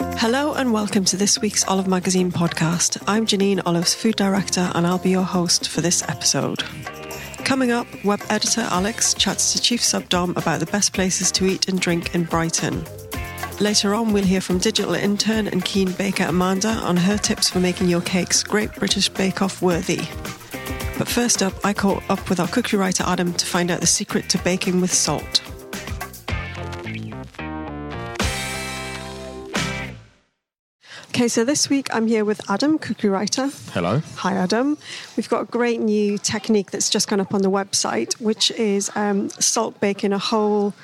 Hello and welcome to this week's Olive Magazine podcast. I'm Janine Olive's food director and I'll be your host for this episode. Coming up, web editor Alex chats to Chief Sub Dom about the best places to eat and drink in Brighton. Later on, we'll hear from digital intern and keen baker Amanda on her tips for making your cakes Great British Bake Off worthy. But first up, I caught up with our cookie writer Adam to find out the secret to baking with salt. Okay, so this week I'm here with Adam, cookie writer. Hello. Hi, Adam. We've got a great new technique that's just gone up on the website, which is um, salt baking a whole,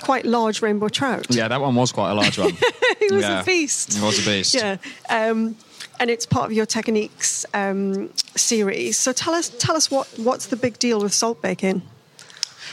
quite large rainbow trout. Yeah, that one was quite a large one. it was Yeah. a beast. It was a beast. Yeah. Um, and it's part of your techniques um, series. So tell us, tell us what, what's the big deal with salt baking?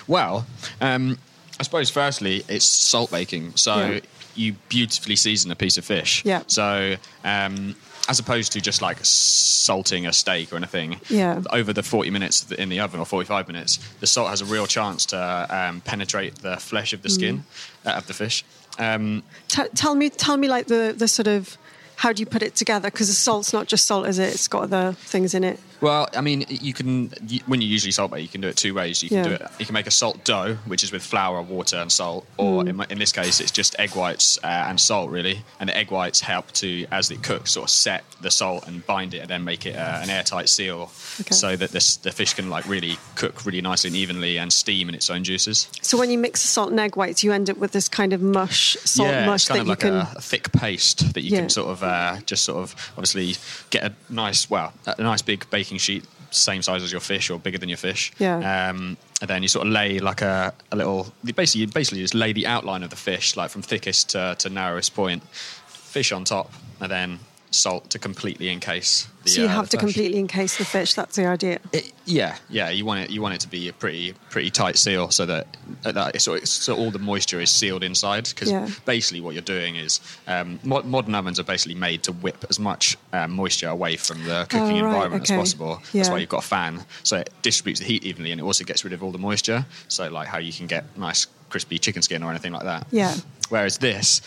Well, um, I suppose firstly it's salt baking, so Yeah. You beautifully season a piece of fish. Yeah. So um, as opposed to just like salting a steak or anything, Yeah. over the forty minutes in the oven or forty-five minutes, the salt has a real chance to um, penetrate the flesh of the skin Mm. uh, of the fish. Um, T- tell me, tell me, like the the sort of how do you put it together? Because the salt's not just salt, is it? It's got other things in it. Well, I mean, you can when you usually salt bake, you can do it two ways. You can Yeah. do it. You can make a salt dough, which is with flour, water, and salt, or Mm. in, my- in this case, it's just egg whites uh, and salt, really. And the egg whites help to, as it cooks, sort of set the salt and bind it, and then make it uh, an airtight seal, Okay. so that this, the fish can like really cook really nicely and evenly and steam in its own juices. So when you mix the salt and egg whites, you end up with this kind of mush, salt yeah, mush it's kind that of you like can. a, a thick paste that you Yeah. can sort of uh, just sort of obviously get a nice, well, a nice big baking sheet, same size as your fish or bigger than your fish. Yeah. Um, and then you sort of lay like a, a little, basically, you basically just lay the outline of the fish, like from thickest to, to narrowest point, fish on top, and then salt to completely encase. The, so you uh, have to flesh. completely encase the fish. That's the idea. It, yeah, yeah. You want it. You want it to be a pretty, pretty tight seal, so that, uh, that so, it's, so all the moisture is sealed inside. Because Yeah. basically, what you're doing is um, mo- modern ovens are basically made to whip as much um, moisture away from the cooking Oh, right, environment okay. as possible. That's why you've got a fan, so it distributes the heat evenly, and it also gets rid of all the moisture. So, like how you can get nice crispy chicken skin or anything like that. Yeah. Whereas this,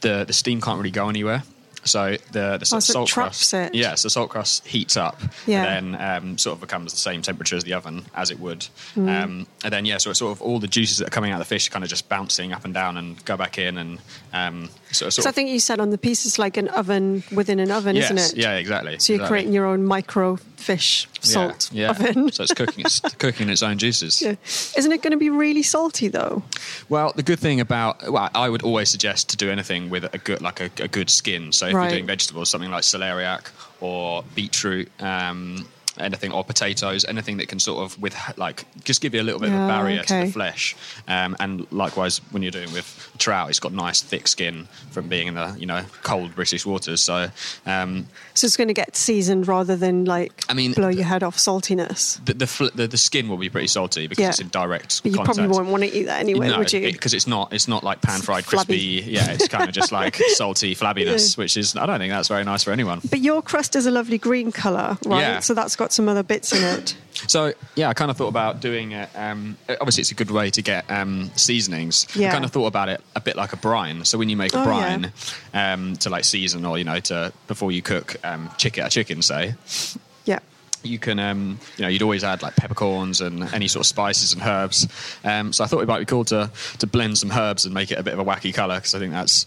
the the steam can't really go anywhere. So the the Oh, so it salt crust, it. yeah, so salt crust heats up, Yeah. and then um, sort of becomes the same temperature as the oven as it would, Mm. um, and then yeah, so it's sort of all the juices that are coming out of the fish are kind of just bouncing up and down and go back in, and um, sort of. So Sort I think you said on the piece it's like an oven within an oven, yes, isn't it? Yeah, exactly. So you're exactly. creating your own micro fish salt yeah. oven. so it's cooking its cooking in its own juices. Yeah. Isn't it going to be really salty though? Well, the good thing about well, I would always suggest to do anything with a good like a, a good skin. So if Right. you're doing vegetables, something like celeriac or beetroot. Um, Anything or potatoes, anything that can sort of with like just give you a little bit of a barrier to the flesh, um, and likewise when you're doing with trout, it's got nice thick skin from being in the you know cold British waters. So um, So it's going to get seasoned rather than like I mean, blow your head off saltiness. the, the fl- the the skin will be pretty salty because Yeah. it's in direct But you contact. probably won't want to eat that anyway, no, would you? Because it's not it's not like pan fried Flabby. crispy. Yeah, it's kind of just like salty flabbiness, which is I don't think that's very nice for anyone. but your crust is a lovely green colour, right? Yeah. So that's got some other bits in it. So yeah, I kind of thought about doing it. Um, obviously, it's a good way to get um, seasonings. Yeah. I kind of thought about it a bit like a brine. So when you make a Oh, brine um, to like season or you know to before you cook um, chicken a chicken say. Yeah. you can, um, you know, you'd always add like peppercorns and any sort of spices and herbs. Um, so I thought it might be cool to to blend some herbs and make it a bit of a wacky color because I think that's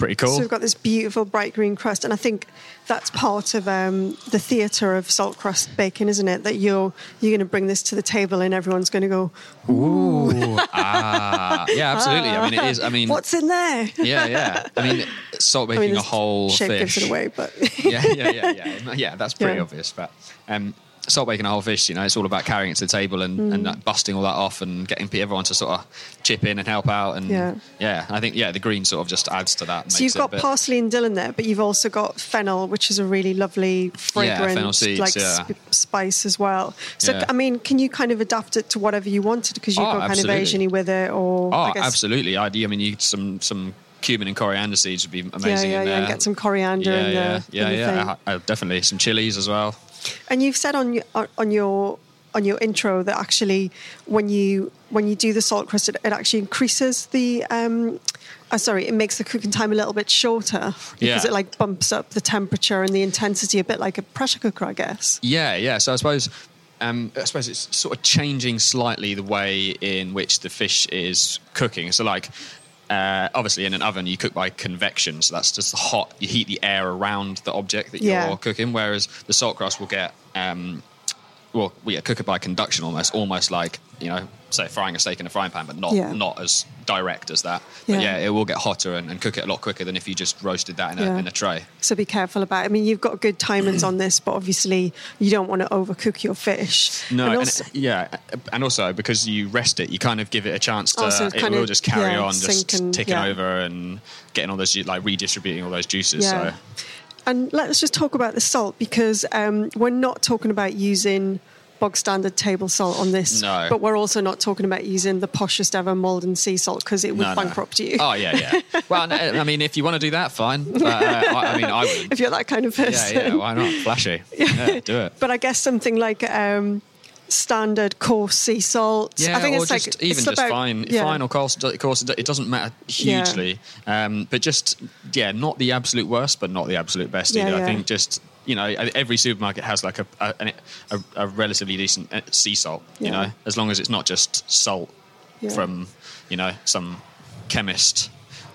pretty cool. So we've got this beautiful bright green crust, and I think that's part of um, the theatre of salt crust baking, isn't it? That you're you're going to bring this to the table, and everyone's going to go, Ooh, ah, yeah, absolutely. I mean, it is. I mean, "What's in there?" yeah, yeah. I mean, salt I mean, a whole shape fish. gives it away, but yeah, yeah, yeah, yeah. Yeah, that's pretty Yeah. obvious. But um, salt baking a whole fish, you know, it's all about carrying it to the table and, Mm. and like, busting all that off and getting everyone to sort of chip in and help out. And Yeah. yeah, I think yeah, the green sort of just adds to that. So you've got bit- parsley and dill in there, but you've also got fennel, which is a really lovely fragrant fennel seeds, like yeah. sp- spice as well. So Yeah. I mean, can you kind of adapt it to whatever you wanted because you Oh, go kind absolutely. of Asiany with it, or Oh, I guess absolutely. I, I mean, you some some cumin and coriander seeds would be amazing. yeah, yeah, and get some coriander yeah, in yeah, the yeah, in the yeah. I- I- definitely some chilies as well. And you've said on your on your on your intro that actually when you when you do the salt crust, it, it actually increases the. Um, uh, sorry, it makes the cooking time a little bit shorter because Yeah. it like bumps up the temperature and the intensity a bit like a pressure cooker, I guess. Yeah, yeah. So I suppose, um, I suppose it's sort of changing slightly the way in which the fish is cooking. So like. Uh, obviously, in an oven, you cook by convection, so that's just hot. You heat the air around the object that Yeah. you're cooking. Whereas the salt crust will get, um, well, we yeah, cook it by conduction almost, almost like you know, say frying a steak in a frying pan, but not Yeah. not as direct as that. But Yeah. yeah, it will get hotter and, and cook it a lot quicker than if you just roasted that in a, Yeah. in a tray. So be careful about. It. I mean, you've got good timings on this, but obviously you don't want to overcook your fish. No, And and yeah, and also because you rest it, you kind of give it a chance to. Oh, so it will of, just carry on, just ticking over and getting all those like redistributing all those juices. Yeah. So And let's just talk about the salt because um, we're not talking about using bog standard table salt on this, No. but we're also not talking about using the poshest ever Maldon sea salt because it would no, no. bankrupt you. Oh yeah, yeah. Well, no, I mean, if you want to do that, fine. But, uh, I, I mean, I would. if you're that kind of person. yeah. Why not? Flashy. Yeah, do it. But I guess something like um, standard coarse sea salt. Yeah, I think or it's just like even it's just about- fine, yeah. fine or coarse. Course, it doesn't matter Yeah. hugely. Um, but just yeah, not the absolute worst, but not the absolute best Yeah, either. yeah. I think just you know every supermarket has like a a, a, a relatively decent uh, sea salt. You know, as long as it's not just salt Yeah. from you know some chemist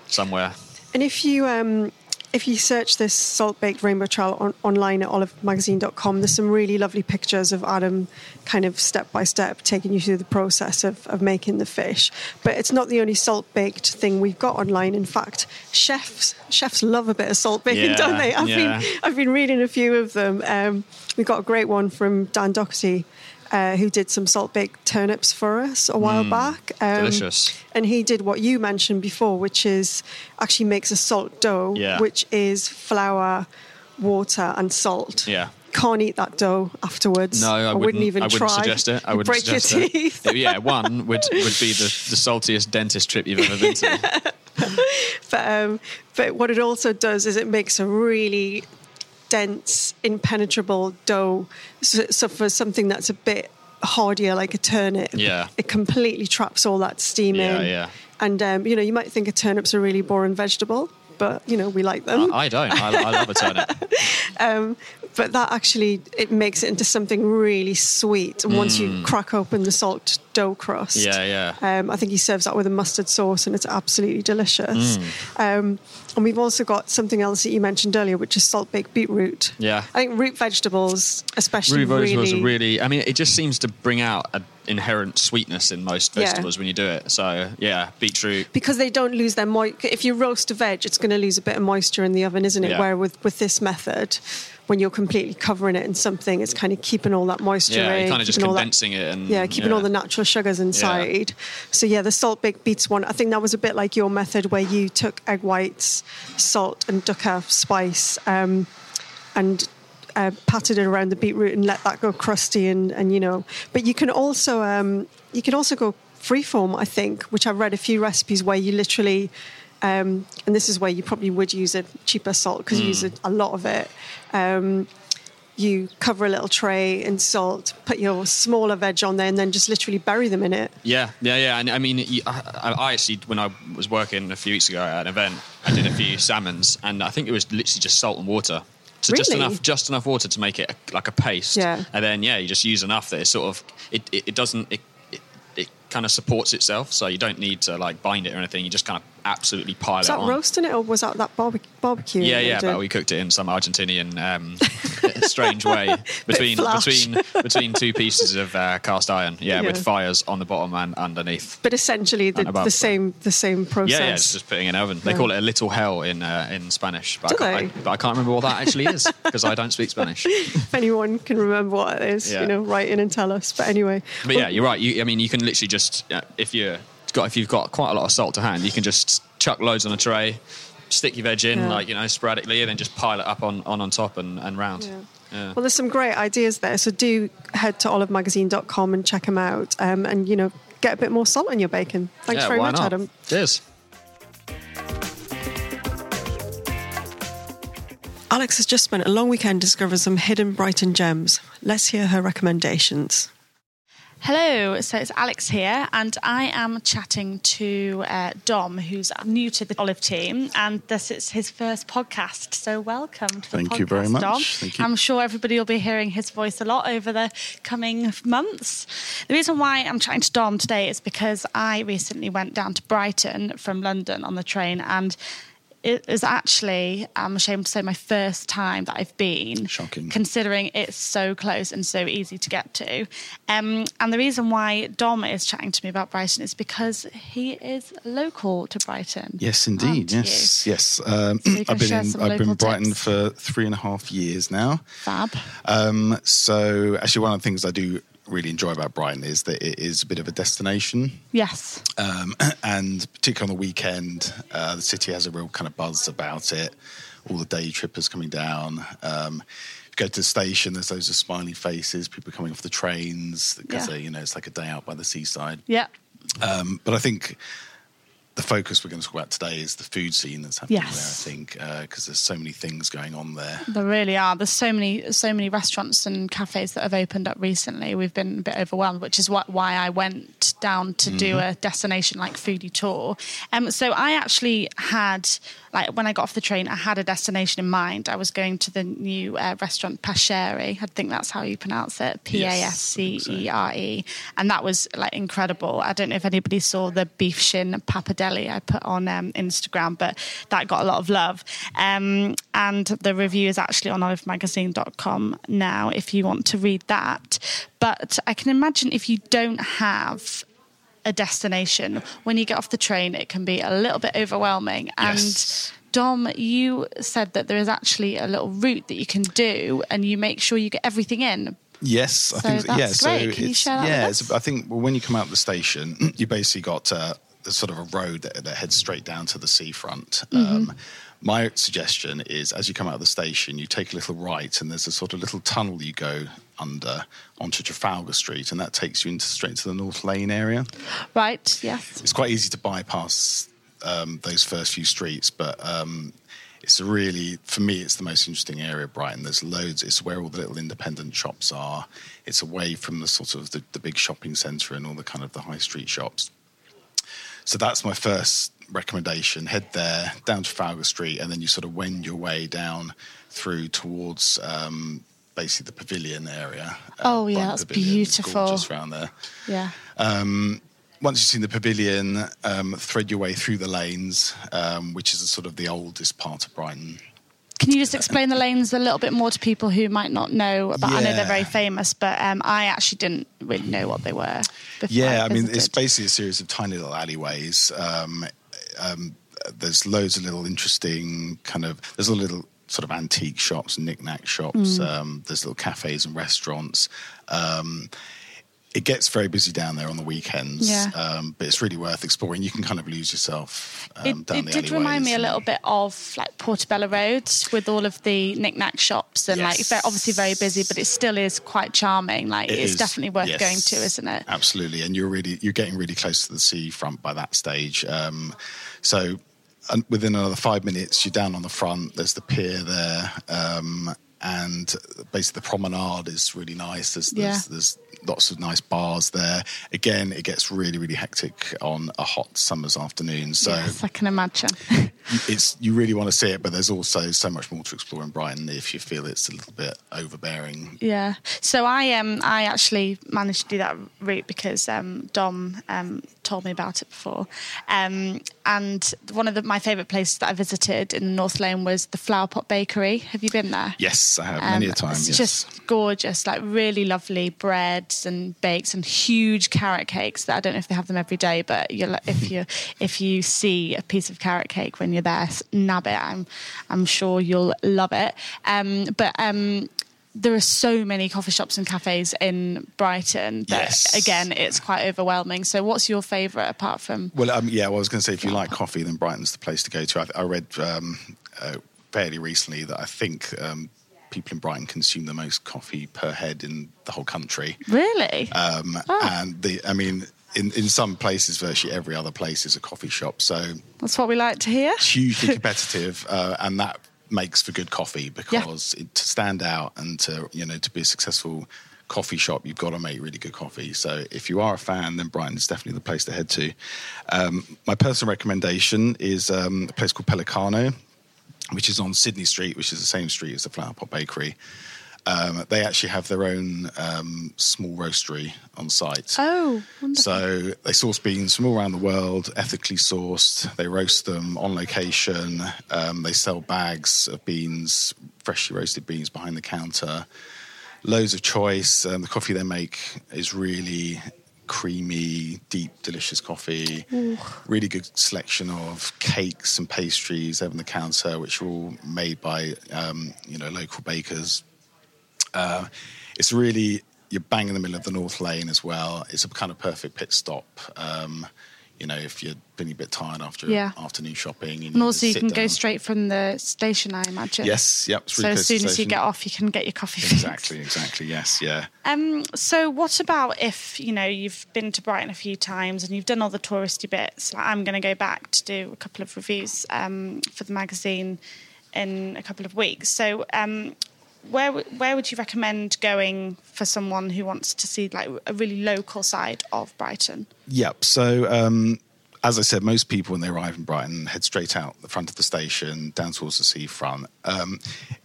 somewhere. And if you um, if you search this salt baked rainbow trout on, online at olivemagazine.com, there's some really lovely pictures of Adam kind of step by step taking you through the process of, of making the fish. But it's not the only salt baked thing we've got online. In fact, chefs chefs love a bit of salt baking, Yeah, don't they? I've yeah. been I've been reading a few of them. Um, we got a great one from Dan Doherty. Uh, who did some salt baked turnips for us a while back? Um, Mm. delicious. and he did what you mentioned before, which is actually makes a salt dough, Yeah. which is flour, water, and salt. Yeah. Can't eat that dough afterwards. No, I, wouldn't, even I wouldn't try. suggest it. I wouldn't break suggest your it. yeah, one would would be the, the saltiest dentist trip you've ever been to. But, um, but what it also does is it makes a really dense, impenetrable dough. So, so for something that's a bit hardier, like a turnip, Yeah. it completely traps all that steam Yeah, in. yeah. And um, you know, you might think a turnip's a really boring vegetable, but you know, we like them. I, I don't. I, I love a turnip. but that actually it makes it into something really sweet and once you crack open the salt dough crust Mm. Yeah, yeah. um, i think he serves that with a mustard sauce and it's absolutely delicious Mm. um, and we've also got something else that you mentioned earlier which is salt baked beetroot Yeah. i think root vegetables especially Root vegetables really, are really. I mean, it just seems to bring out an inherent sweetness in most Yeah. vegetables when you do it. So yeah, beetroot. because they don't lose their moisture. If you roast a veg, it's going to lose a bit of moisture in the oven, isn't it? Yeah. Where with, with this method, when you're completely covering it in something, it's kind of keeping all that moisture Yeah, in. you're kind of just all that- it and yeah, keeping all the natural sugars inside. So yeah, the salt baked beets one. I think that was a bit like your method where you took egg whites, salt, and dukkha spice, um, and uh, patted it around the beetroot and let that go crusty and and you know. But you can also um, you can also go freeform. I think, which I've read a few recipes where you literally. Um, and this is where you probably would use a cheaper salt because you use a, a lot of it. Um, you cover a little tray in salt, put your smaller veg on there, and then just literally bury them in it. Yeah, yeah, yeah. And I mean, you- I, I actually, when I was working a few weeks ago at an event, I did a few salmons, and I think it was literally just salt and water. So just enough, just enough water to make it a, like a paste. Yeah. And then yeah, you just use enough that it sort of it it, it doesn't it, it it kind of supports itself, so you don't need to like bind it or anything. You just kind of absolutely pile Was it that on. roasting it or was that that barbe- barbecue? Yeah, yeah, but we cooked it in some Argentinian um, strange way between between between two pieces of uh, cast iron. Yeah, with fires on the bottom and underneath. But essentially the, the same the same process. Yeah, yeah, it's just putting in an oven. They Yeah. call it a little hell in uh, in Spanish, but, Do I can't, they? I, but I can't remember what that actually is because I don't speak Spanish. if anyone can remember what it is, Yeah. you know, write in and tell us. But anyway, But yeah, you're right. You, I mean, you can literally just uh, if you're got if you've got quite a lot of salt to hand, you can just chuck loads on a tray, stick your veg in Yeah. like you know sporadically, and then just pile it up on on, on top and, and round. Yeah. Yeah. Well, there's some great ideas there. So do head to olivemagazine.com and check them out. Um, and, you know, get a bit more salt in your bacon. Thanks Yeah, very much, not? Adam. Cheers. Alex has just spent a long weekend discovering some hidden Brighton gems. Let's hear her recommendations. Hello, so it's Alex here, and I am chatting to uh, Dom, who's new to the Olive team, and this is his first podcast. So, welcome to the Thank podcast, you very much. Dom. Thank you. I'm sure everybody will be hearing his voice a lot over the coming months. The reason why I'm chatting to Dom today is because I recently went down to Brighton from London on the train, and it is actually, I'm ashamed to say, my first time that I've been. Shocking. Considering it's so close and so easy to get to. Um, and the reason why Dom is chatting to me about Brighton is because he is local to Brighton. Yes, indeed. Yes, yes. Um, So I've been in, I've been in Brighton tips. for three and a half years now. Fab. Um, so, actually, one of the things I do really enjoy about Brighton is that it is a bit of a destination, Yes. um, and particularly on the weekend, uh, the city has a real kind of buzz about it. All the day trippers coming down. Um, you go to the station. There's loads of smiley faces. People coming off the trains because Yeah. you know, it's like a day out by the seaside. Yeah. Um, but I think the focus we're going to talk about today is the food scene that's happening Yes. there. I think uh, because there's so many things going on there. There really are. There's so many, so many restaurants and cafes that have opened up recently. We've been a bit overwhelmed, which is what, why I went down to do a destination like foodie tour. Um, so I actually had, like, when I got off the train, I had a destination in mind. I was going to the new uh, restaurant Pascere. I think that's how you pronounce it. P A S C E R E, and that was like incredible. I don't know if anybody saw the beef shin pappardelle I put on um, Instagram, but that got a lot of love. Um, and the review is actually on olivemagazine.com now if you want to read that. But I can imagine if you don't have a destination, when you get off the train, it can be a little bit overwhelming. Yes. And Dom, you said that there is actually a little route that you can do, and you make sure you get everything in. Yes, I So think that's yeah. So great. Can you share that yeah, with. I think when you come out of the station, you basically got uh, there's sort of a road that, that heads straight down to the seafront. Mm-hmm. Um, my suggestion is, as you come out of the station, you take a little right, and there's a sort of little tunnel you go under onto Trafalgar Street, and that takes you into straight to the North Laine area. Right? Yes. it's quite easy to bypass um, those first few streets, but um, it's a really, for me, it's the most interesting area of Brighton. There's loads. It's where all the little independent shops are. It's away from the sort of the, the big shopping centre and all the kind of the high street shops. So that's my first recommendation. Head there, down to Trafalgar Street, and then you sort of wend your way down through towards um, basically the pavilion area. uh, Oh, yeah, that's Pavilion. It's beautiful. gorgeous around there Yeah. once you've seen the pavilion, um, thread your way through the lanes, um, which is a sort of the oldest part of Brighton. Can you just explain the lanes a little bit more to people who might not know? But I know they're very famous, but um, I actually didn't really know what they were. Before Yeah, I, mean, it's basically a series of tiny little alleyways. Um, um, there's loads of little interesting kind of, there's a little sort of antique shops, knick-knack shops. Mm. Um, there's little cafes and restaurants. Um, it gets very busy down there on the weekends, Yeah. um, but it's really worth exploring. You can kind of lose yourself um, It, it did remind me a little bit of like Portobello Road with all of the knick-knack shops and like Yes. very, obviously very busy, but it still is quite charming. Like It it's is, definitely worth yes. going to, isn't it? Absolutely, and you're really you're getting really close to the seafront by that stage. Um, so and within another five minutes, you're down on the front. There's the pier there, um, and basically the promenade is really nice. There's there's, Yeah. there's lots of nice bars there. Again, it gets really, really hectic on a hot summer's afternoon. So yes, I can imagine. it's you really want to see it, but there's also so much more to explore in Brighton if you feel it's a little bit overbearing. Yeah. So I um I actually managed to do that route because um, Dom um, told me about it before. Um, and one of the, my favourite places that I visited in North Laine was the Flower Pot Bakery. Have you been there? Yes, I have many a time. It's yes. just gorgeous, like really lovely breads and bakes and huge carrot cakes. That I don't know if they have them every day, but if you if you see a piece of carrot cake when you're there, nab it. I'm I'm sure you'll love it. Um, but um, there are so many coffee shops and cafes in Brighton that Yes. again it's quite overwhelming. So what's your favourite apart from Well, um, yeah, well, I was going to say if you like coffee, then Brighton's the place to go to. I, I read um, uh, fairly recently that I think um, people in Brighton consume the most coffee per head in the whole country. really? Um, Oh. And the, I mean, in, in some places, virtually every other place is a coffee shop. So That's what we like to hear. hugely competitive, uh, and that makes for good coffee because it, to stand out and to you know to be a successful coffee shop, you've got to make really good coffee. So if you are a fan, then Brighton is definitely the place to head to. Um, my personal recommendation is um, a place called Pelicano, which is on Sydney Street, which is the same street as the Flower Pot Bakery. Um, they actually have their own um, small roastery on site. Oh, wonderful. So they source beans from all around the world, ethically sourced. They roast them on location. Um, they sell bags of beans, freshly roasted beans behind the counter. Loads of choice. Um, the coffee they make is really creamy, deep, delicious coffee. Really good selection of cakes and pastries over the counter, which are all made by um, you know local bakers. Uh, it's really you're bang in the middle of the North Laine as well. It's a kind of perfect pit stop. Um, you know, if you're feeling a bit tired after Yeah. afternoon shopping, and also you can go straight from the station, I imagine. Yes, yep. So as soon as you get off, you can get your coffee. Exactly, exactly. Yes, yeah. Um, so what about if you know you've been to Brighton a few times and you've done all the touristy bits? Like I'm going to go back to do a couple of reviews um, for the magazine in a couple of weeks. So um, where where would you recommend going for someone who wants to see like a really local side of Brighton? Yep. So, um, as I said, most people when they arrive in Brighton head straight out the front of the station, down towards the seafront. Um,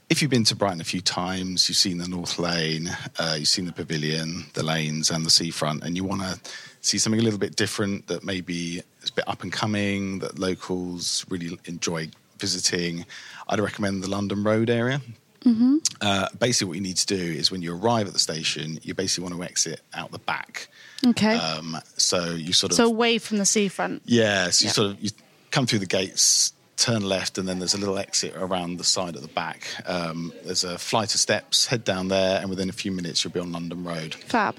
if you've been to Brighton a few times, you've seen the North Laine, uh, you've seen the Pavilion, the lanes, and the seafront, and you want to see something a little bit different that maybe is a bit up and coming, that locals really enjoy visiting, I'd recommend the London Road area. Uh, basically, what you need to do is when you arrive at the station, you basically want to exit out the back. Okay. Um, so you sort of so away from the seafront. yeah, so you Yeah. sort of you come through the gates, turn left, and then there's a little exit around the side at the back. Um, there's a flight of steps. Head down there, and within a few minutes you'll be on London Road. Fab.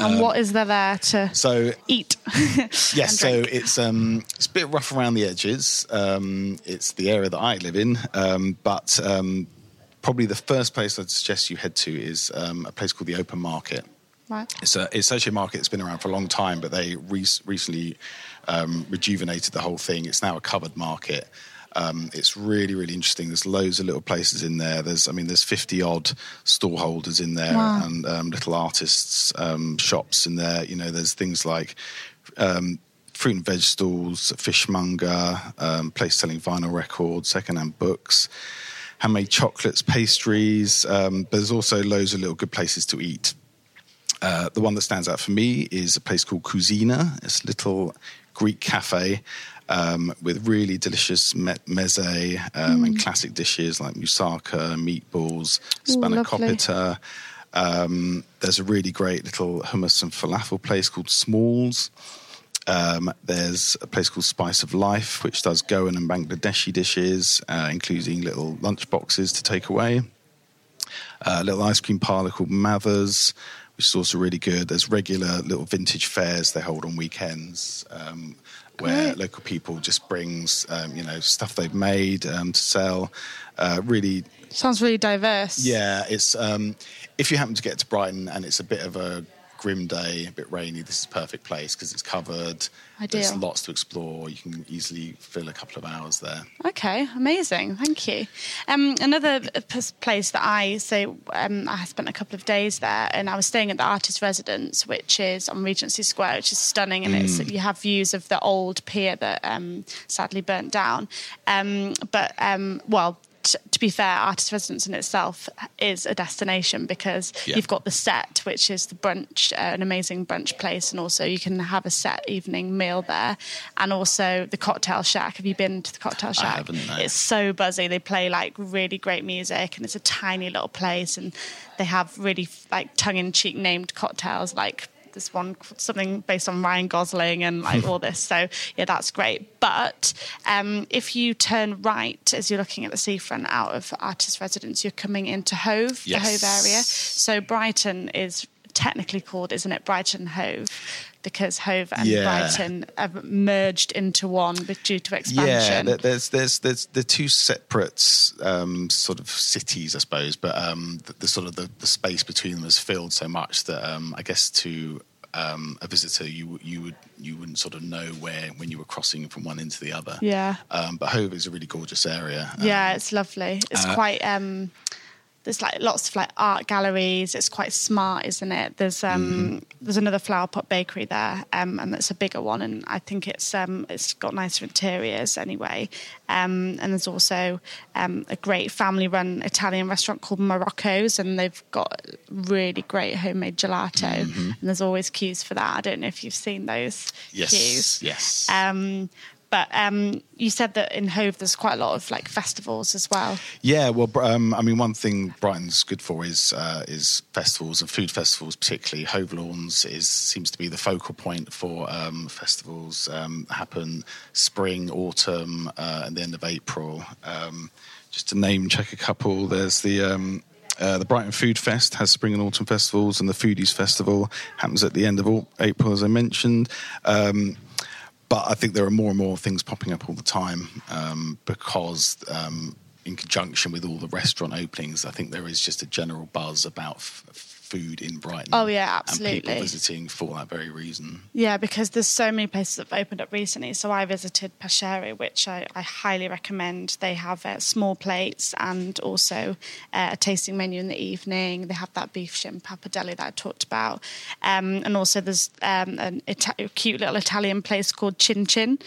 And what is there there to Um, So eat? yes, so it's um, it's a bit rough around the edges. Um, it's the area that I live in, um, but um, probably the first place I'd suggest you head to is um, a place called the Open Market. Right. It's, a, it's actually a market that's been around for a long time, but they re- recently um, rejuvenated the whole thing. It's now a covered market. Um, it's really, really interesting. There's loads of little places in there. There's, I mean, there's 50 odd stall holders in there Wow. and um, little artists' um, shops in there. You know, there's things like um, fruit and veg stalls, fishmonger, um, place selling vinyl records, secondhand books, handmade chocolates, pastries. Um, there's also loads of little good places to eat. Uh, the one that stands out for me is a place called Cousina. It's a little Greek cafe um, with really delicious me- meze um, and classic dishes like moussaka, meatballs, spanakopita. Um, there's a really great little hummus and falafel place called Smalls. Um, there's a place called Spice of Life, which does Goan and Bangladeshi dishes, uh, including little lunch boxes to take away a little ice cream parlor called Mathers, which is also really good. There's regular little vintage fairs they hold on weekends, um, where Great. local people just brings um, you know stuff they've made um, to sell. Uh, really, Sounds really diverse. yeah. It's um, if you happen to get to Brighton and it's a bit of a grim day, a bit rainy, this is a perfect place because it's covered. Ideal. There's lots to explore. You can easily fill a couple of hours there. Okay, amazing. Thank you. Um, another place that I so um, I spent a couple of days there, and I was staying at the artist residence, which is on Regency Square, which is stunning, and it's you have views of the old pier that um, sadly burnt down. Um, but um, well. To be fair, Artist Residence in itself is a destination because Yeah. you've got the set, which is the brunch, uh, an amazing brunch place, and also you can have a set evening meal there, and also the cocktail shack. Have you been to the cocktail shack? I haven't, no. It's so buzzy. They play like really great music, and it's a tiny little place, and they have really like tongue-in-cheek named cocktails like. This one, something based on Ryan Gosling and like all this. So yeah, that's great. But um, if you turn right as you're looking at the seafront out of Artist Residence, you're coming into Hove, Yes. the Hove area. So Brighton is technically called, isn't it, Brighton Hove? Because Hove and Yeah. Brighton have merged into one due to Yeah, expansion. there- there's there's there's the two separate um, sort of cities, I suppose, but um, the, the sort of the, the space between them is filled so much that um, I guess to um, a visitor you you would you wouldn't sort of know where when you were crossing from one into the other. Yeah. Um, but Hove is a really gorgeous area. Um, Yeah, it's lovely. It's uh, quite um there's like lots of like art galleries. It's quite smart, isn't it? There's um Mm-hmm. there's another flower pot bakery there, um, and that's a bigger one, and I think it's um it's got nicer interiors anyway. Um, and there's also um a great family run Italian restaurant called Marrocco's, and they've got really great homemade gelato, Mm-hmm. and there's always queues for that. I don't know if you've seen those Yes. queues. Yes. Um, but um, you said that in Hove there's quite a lot of like festivals as well. Yeah, well, um, I mean, one thing Brighton's good for is uh, is festivals and food festivals, particularly Hove Lawns is seems to be the focal point for um, festivals. Um, happen spring, autumn, uh, and the end of April. Um, just to name check a couple, there's the. Um, uh, the Brighton Food Fest has spring and autumn festivals, and the Foodies Festival happens at the end of April, as I mentioned. Um, but I think there are more and more things popping up all the time um, because, um, in conjunction with all the restaurant openings, I think there is just a general buzz about f- food in Brighton. Oh, yeah, And people absolutely. visiting for that very reason. Yeah, because there's so many places that have opened up recently. So I visited Pascere, which I, I highly recommend. They have uh, small plates and also uh, a tasting menu in the evening. They have that beef shin pappardelle that I talked about. Um, and also there's um, an Ita- a cute little Italian place called Cin Cin,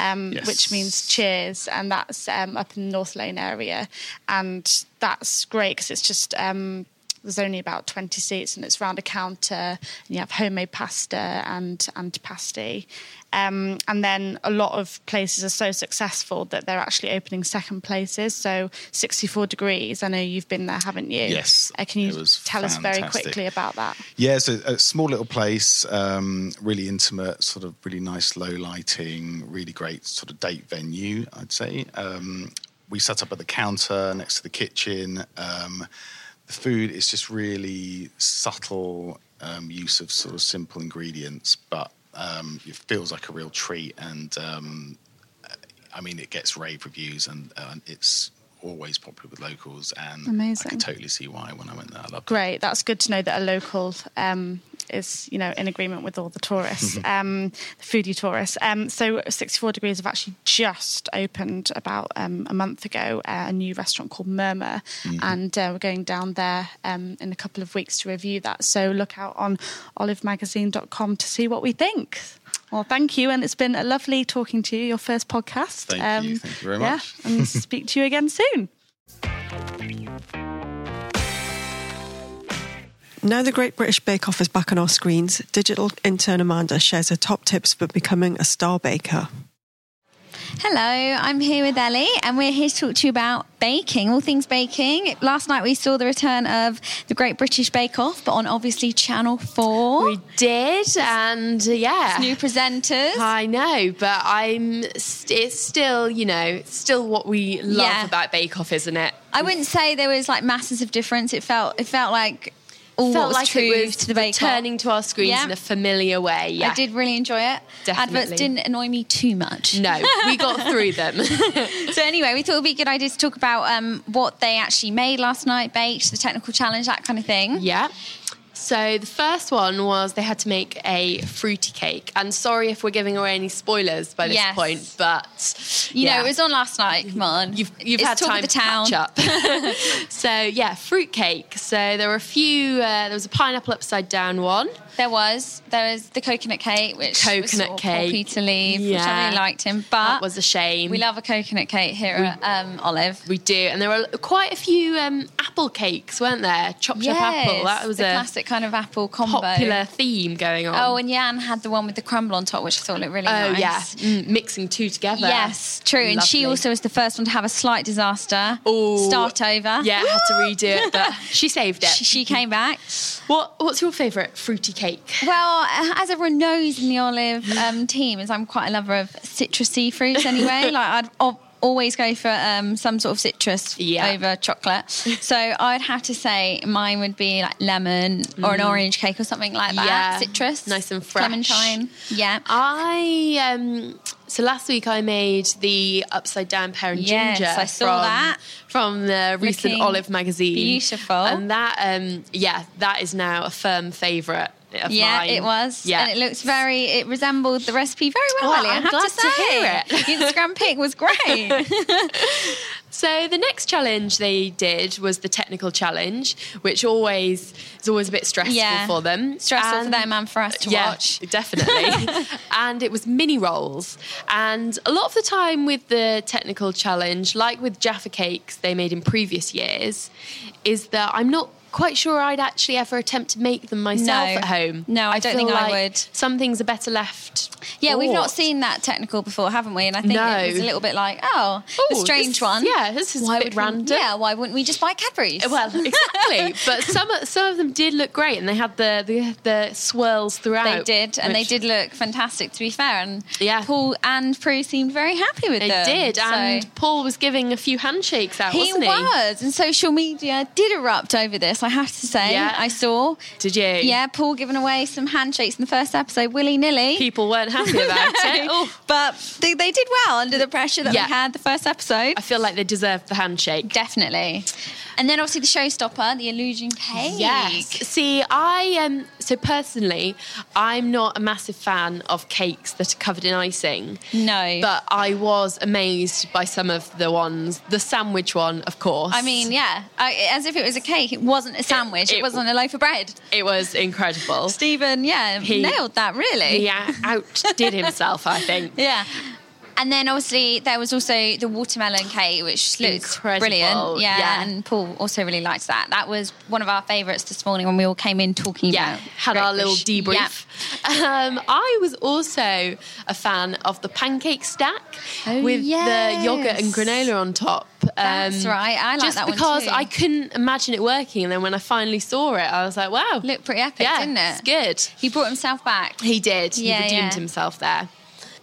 um, Yes. which means cheers. And that's um, up in the North Laine area. And that's great because it's just... Um, there's only about 20 seats and it's round a counter and you have homemade pasta and pasty. Um, and then a lot of places are so successful that they're actually opening second places. So 64 degrees i know you've been there haven't you? Yes, uh, can you tell us very quickly about that? Yeah, it's a, a small little place, um, really intimate, sort of really nice low lighting, really great sort of date venue, I'd say. Um, we sat up at the counter next to the kitchen. The food is just really subtle um, use of sort of simple ingredients, but um, it feels like a real treat. And um, I mean, it gets rave reviews, and, and it's always popular with locals. And Amazing. I can totally see why when I went there. I loved it. great that's good to know that a local um, is you know in agreement with all the tourists um, the foodie tourists um, so 64 degrees have actually just opened about um, a month ago uh, a new restaurant called murmur and uh, we're going down there um, in a couple of weeks to review that so look out on olivemagazine.com to see what we think well, thank you, and it's been a lovely talking to you. Your first podcast. Thank you. Thank you very yeah, much. and speak to you again soon. Now the Great British Bake Off is back on our screens, digital intern Amanda shares her top tips for becoming a star baker. Hello, I'm here with Ellie, and we're here to talk to you about baking, all things baking. Last night we saw the return of the Great British Bake Off, but on obviously Channel 4. We did, and uh, yeah. New presenters. I know, but I'm. st- It's still, you know, still what we love Yeah. about Bake Off, isn't it? I wouldn't say there was like masses of difference. It felt it felt like all Felt what was like true it was to the Bake turning to our screens Yeah. in a familiar way. Yeah, I did really enjoy it. Definitely. Adverts didn't annoy me too much. No, we got through them. So anyway, we thought it'd be a good idea to talk about um, what they actually made last night, baked, the technical challenge, that kind of thing. yeah. So the first one was they had to make a fruity cake. And sorry if we're giving away any spoilers by this Yes. point, but You yeah. know, it was on last night. Come on, You've, you've It's had time the to town. catch up. so yeah, fruit cake. So there were a few. Uh, there was a pineapple upside down one. There was there was the coconut cake, which Coconut poor cake. Peter leave, which I really liked him. But That was a shame. we love a coconut cake here at um, Olive. We do, and there were quite a few um, apple cakes, weren't there? Chopped up apple. That was a classic kind of apple combo. popular theme going on. Oh, and Jan had the one with the crumble on top, which I thought looked really Oh nice. yeah, Mm, mixing two together. Yes, true. And she also was the first one to have a slight disaster. Ooh. Start over. Yeah, had to redo it, but she saved it. She, she came back. What What's your favourite fruity cake? Well, as everyone knows in the Olive um, team, is I'm quite a lover of citrusy fruits anyway. like I'd al- always go for um, some sort of citrus Yeah. over chocolate. So I'd have to say mine would be like lemon or an orange cake or something like that. Mm. Yeah. Citrus, Nice and fresh. Clementine. Yeah. I um so last week I made the upside down pear and ginger. Yes, ginger. I saw from, that. from the recent Looking Olive magazine. beautiful. and that um yeah that is now a firm favourite. Yeah, mine. it was. Yeah, And it looks very, it resembled the recipe very well, Oh, Ellie, I I'm have glad to to hear it. Instagram pic was great. So the next challenge they did was the technical challenge, which always is always a bit stressful Yeah. for them. Stressful for And- them and for us to yeah, watch. definitely. and it was mini rolls. And a lot of the time with the technical challenge, like with Jaffa cakes they made in previous years, is that I'm not quite sure I'd actually ever attempt to make them myself No. at home. No, I don't feel think I would. Some things are better left. Yeah, we've not seen that technical before, haven't we? And I think No. it was a little bit like, oh, a strange this- one. yeah, this is a why bit would we- random. yeah, why wouldn't we just buy Cadbury's? Uh, well, exactly. but some some of them did look great, and they had the the, the swirls throughout. they did, and they did look fantastic. To be fair, and Yeah. Paul and Prue seemed very happy with They them. did, so- and Paul was giving a few handshakes out, he wasn't he? was, and social media did erupt over this. I have to say, Yeah. I saw. Did you? Yeah, Paul giving away some handshakes in the first episode, willy nilly. People weren't happy about it. Oh, but they, they did well under the pressure that Yeah. they had the first episode. I feel like they deserved the handshake. Definitely. And then obviously the showstopper, the illusion cake. Yes. See, I um so personally, I'm not a massive fan of cakes that are covered in icing. No. But I was amazed by some of the ones. The sandwich one, of course. I mean, yeah, I, as if it was a cake. It wasn't a sandwich. It, it- wasn't a loaf of bread. it was incredible. Steven, yeah, He- nailed that really. He out- outdid himself, I think. Yeah. And then obviously there was also the watermelon cake, which looks brilliant. Yeah, yeah. and Paul also really liked that. That was one of our favourites this morning when we all came in talking yeah, about. had our little debrief. Um, I was also a fan of the pancake stack Oh, with yes. the yogurt and granola on top. Um, That's right, I like just that one because. I couldn't imagine it working, and then when I finally saw it, I was like, "Wow, Looked pretty epic, yeah, didn't it? It's good." He brought himself back. He did. Yeah, he redeemed himself there.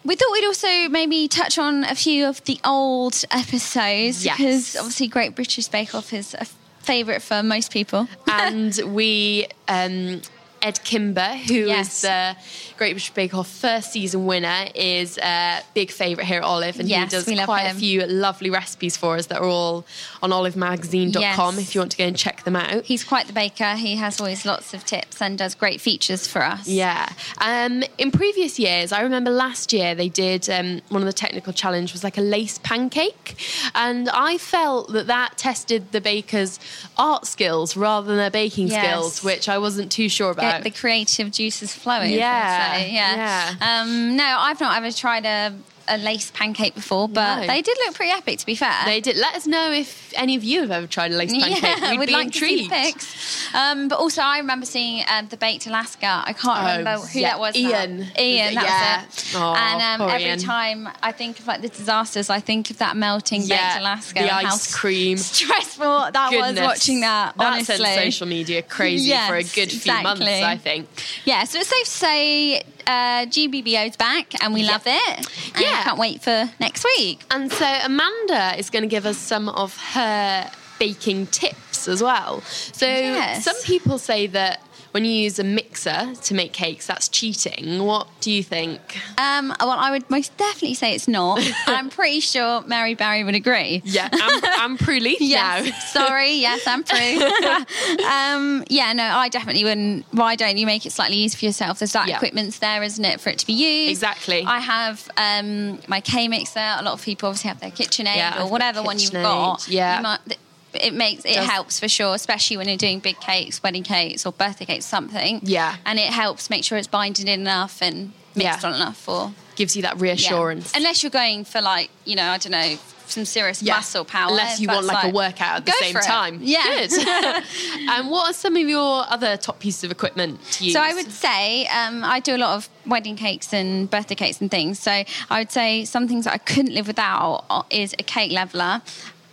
We thought we'd also maybe touch on a few of the old episodes Yes. because obviously Great British Bake Off is a favourite for most people. and we um, Edd Kimber, who is Yes. the Great British Bake Off first season winner, is a big favourite here at Olive, and Yes, he does quite him. a few lovely recipes for us that are all on olivemagazine.com Yes. if you want to go and check them out. He's quite the baker. He has always lots of tips and does great features for us. Yeah. Um, in previous years, I remember last year they did um, one of the technical challenge was like a lace pancake, and I felt that that tested the baker's art skills rather than their baking Yes. skills, which I wasn't too sure about. The creative juices flowing. Yeah, yeah. yeah. Um, no, I've not ever tried a, a lace pancake before, but No. they did look pretty epic. To be fair, They did. Let us know if any of you have ever tried a lace pancake. Yeah, We'd we'd be like intrigued. to see pics. Um, but also, I remember seeing um, the baked Alaska. I can't Oh, remember who yeah, that was. now. Ian. Ian, Yeah. was it. Oh, and um, every Ian. time I think of like the disasters, I think of that melting Yeah, baked Alaska. the ice cream. Stressful that was watching that. That honestly. sent social media crazy for a good few months. I think. Yeah, so it's safe to say uh, GBBO's back and we Yeah. love it. And Yeah. can't wait for next week. And so Amanda is going to give us some of her baking tips as well. So Yes. some people say that when you use a mixer to make cakes, that's cheating. What do you think? Um, well, I would most definitely say it's not. I'm pretty sure Mary Berry would agree. Yeah, I'm, I'm Prue Leith Yes, sorry. Yes, I'm Prue. um, yeah, no, I definitely wouldn't. Why don't you make it slightly easier for yourself? There's that Yeah. equipment's there, isn't it, for it to be used? Exactly. I have um, my K mixer. A lot of people obviously have their KitchenAid Yeah, or whatever one you've got. yeah. You might- it makes it Does- helps for sure, especially when you're doing big cakes, wedding cakes, or birthday cakes, something. Yeah. and it helps make sure it's binding in enough and mixed Yeah. on enough for Gives you that yeah. reassurance. Unless you're going for like you know I don't know some serious Yeah. muscle power. Unless you want that's like, a workout at the same time. Yeah. Good. and what are some of your other top pieces of equipment to use? So I would say um, I do a lot of wedding cakes and birthday cakes and things. So I would say some things that I couldn't live without is a cake leveler.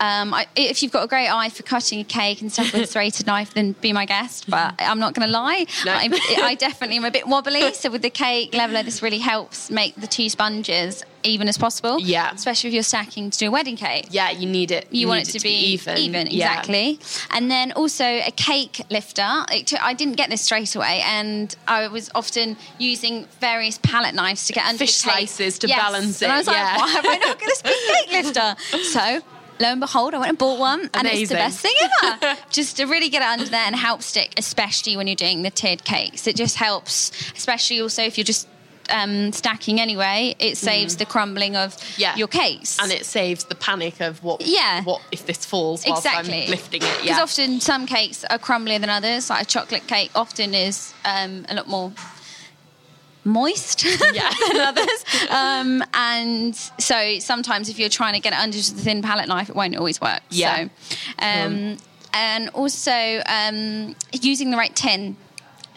Um, I, if you've got a great eye for cutting a cake and stuff with a serrated knife, then be my guest. But I'm not going to lie, No. I, I definitely am a bit wobbly. So with the cake leveler, this really helps make the two sponges even as possible. Yeah. especially if you're stacking to do a wedding cake. yeah, you need it. You, want need it to, be, even. even, Yeah. exactly. And then also a cake lifter. It I didn't get this straight away, and I was often using various palette knives to get under Fish the cake. slices to Yes. balance And I it, was like, yeah. why am I not got this big cake lifter? So. Lo and behold, I went and bought one, and it's the best thing ever. just to really get it under there and help stick, especially when you're doing the tiered cakes. It just helps, especially also if you're just um, stacking anyway. It saves the crumbling of Mm. Yeah. your cakes, And it saves the panic of what Yeah. what if this falls whilst exactly I'm lifting it. Because Yeah. often some cakes are crumblier than others. Like a chocolate cake often is um, a lot more moist Yeah. than others. Um, and so sometimes if you're trying to get it under the thin palette knife, it won't always work. Yeah. So, um, and also um, using the right tin.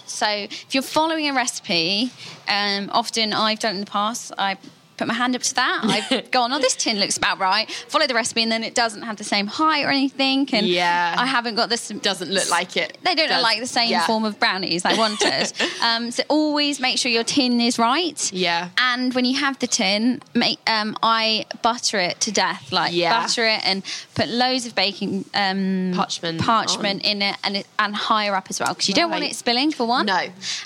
So if you're following a recipe, um, often I've done it in the past, I put my hand up to that. I've gone, oh, this tin looks about right. Follow the recipe, and then it doesn't have the same height or anything. And Yeah. I haven't got this. Doesn't look like it They don't does. look like the same Yeah. form of brownies I wanted. um, so always make sure your tin is right. Yeah. And when you have the tin, make um, I butter it to death. Like Yeah. butter it and put loads of baking um, Parchment parchment in it, and it, and higher up as well because you don't want it spilling for one. No.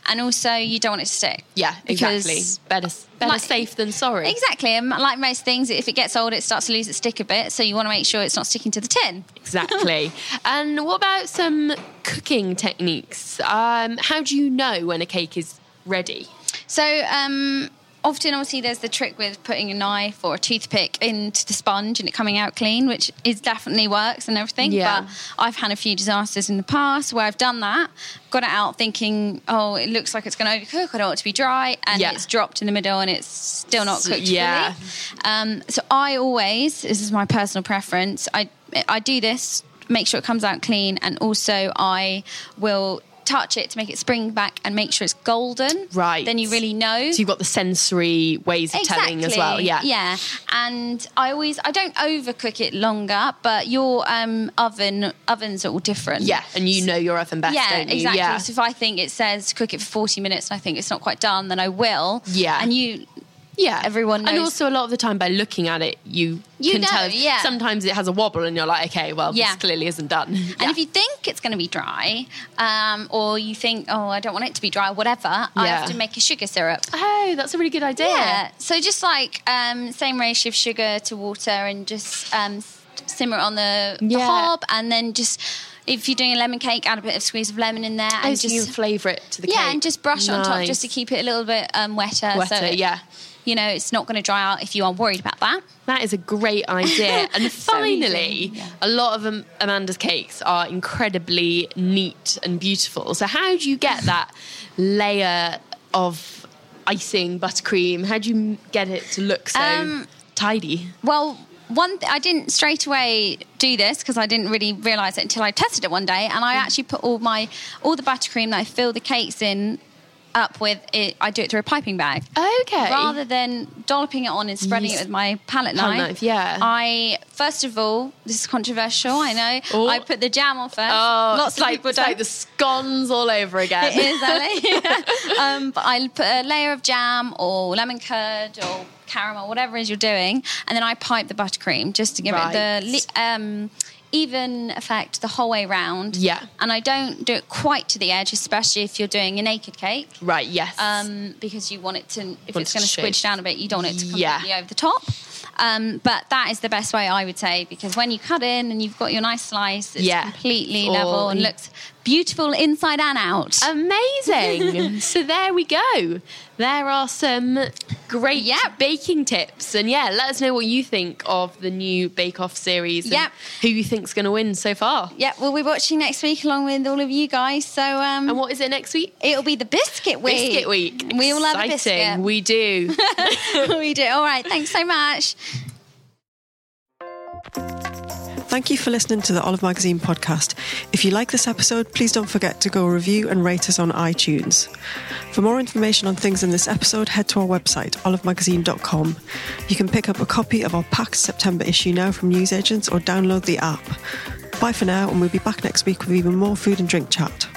And also you don't want it to stick. yeah, because- exactly. Better better Like- safe than sorry. Exactly, and like most things, if it gets old, it starts to lose its stick a bit. So you want to make sure it's not sticking to the tin. Exactly. and what about some cooking techniques? Um, how do you know when a cake is ready? So um, often, obviously, there's the trick with putting a knife or a toothpick into the sponge and it coming out clean, which is definitely works and everything. Yeah. But I've had a few disasters in the past where I've done that, got it out thinking, oh, it looks like it's going to overcook. I don't want it to be dry, and Yeah. it's dropped in the middle and it's still not cooked yeah. fully. Um, so I always, this is my personal preference. I I do this, make sure it comes out clean, and also I will. Touch it to make it spring back and make sure it's golden. Right. Then you really know. So you've got the sensory ways of telling as well. Yeah. Yeah. And I always I don't overcook it longer, but your um, oven ovens are all different. Yeah, and you know your oven best, yeah, don't you? exactly. Yeah. So if I think it says cook it for 40 minutes and I think it's not quite done, then I will. Yeah. And you Yeah, Everyone And also, a lot of the time, by looking at it, you, You can know, tell. yeah. Sometimes it has a wobble, and you're like, okay, well, Yeah. this clearly isn't done. And if you think it's going to be dry, um, or you think, oh, I don't want it to be dry, whatever, I have to make a sugar syrup. oh, that's a really good idea. Yeah. So just like um, same ratio of sugar to water, and just um, simmer it on the, the hob, and then just if you're doing a lemon cake, add a bit of squeeze of lemon in there, Oh, and so just you flavour it to the yeah, cake. and just brush it on top just to keep it a little bit um, wetter. so it- yeah. You know, it's not going to dry out if you are worried about that. That is a great idea. And finally, yeah. a lot of um, Amanda's cakes are incredibly neat and beautiful. So, how do you get that layer of icing, buttercream? How do you get it to look so Um, tidy? Well, one th- I didn't straight away do this because I didn't really realize it until I tested it one day, and I actually put all my all the buttercream that I fill the cakes in up with it. I do it through a piping bag. Okay. Rather than dolloping it on and spreading Yes. it with my palette Palette knife, knife, yeah. I first of all, this is controversial, I know. Oh. I put the jam on first. Oh, Lots it's of like, people don't. like the scones all over again. It is, Ellie. um, but I put a layer of jam or lemon curd or caramel, whatever it is you're doing, and then I pipe the buttercream just to give it the um, even effect the whole way round. Yeah. And I don't do it quite to the edge, especially if you're doing a naked cake. Right, yes. Um, because you want it to, if Want it's going to squidge down a bit, you don't want it to Yeah. completely over the top. Um, but that is the best way I would say because when you cut in and you've got your nice slice, it's Yeah. completely level and looks beautiful inside and out. Amazing. so there we go. There are some great Yep. baking tips. And yeah, let us know what you think of the new Bake Off series and who you think's going to win so far. yeah, we'll be watching next week along with all of you guys. So um, And what is it next week? it'll be the biscuit week. Biscuit week. We all love biscuit. We do. we do. All right. Thanks so much. Thank you for listening to the Olive Magazine podcast. If you like this episode, please don't forget to go review and rate us on iTunes. For more information on things in this episode, head to our website, olivemagazine.com. You can pick up a copy of our packed September issue now from newsagents or download the app. Bye for now, and we'll be back next week with even more food and drink chat.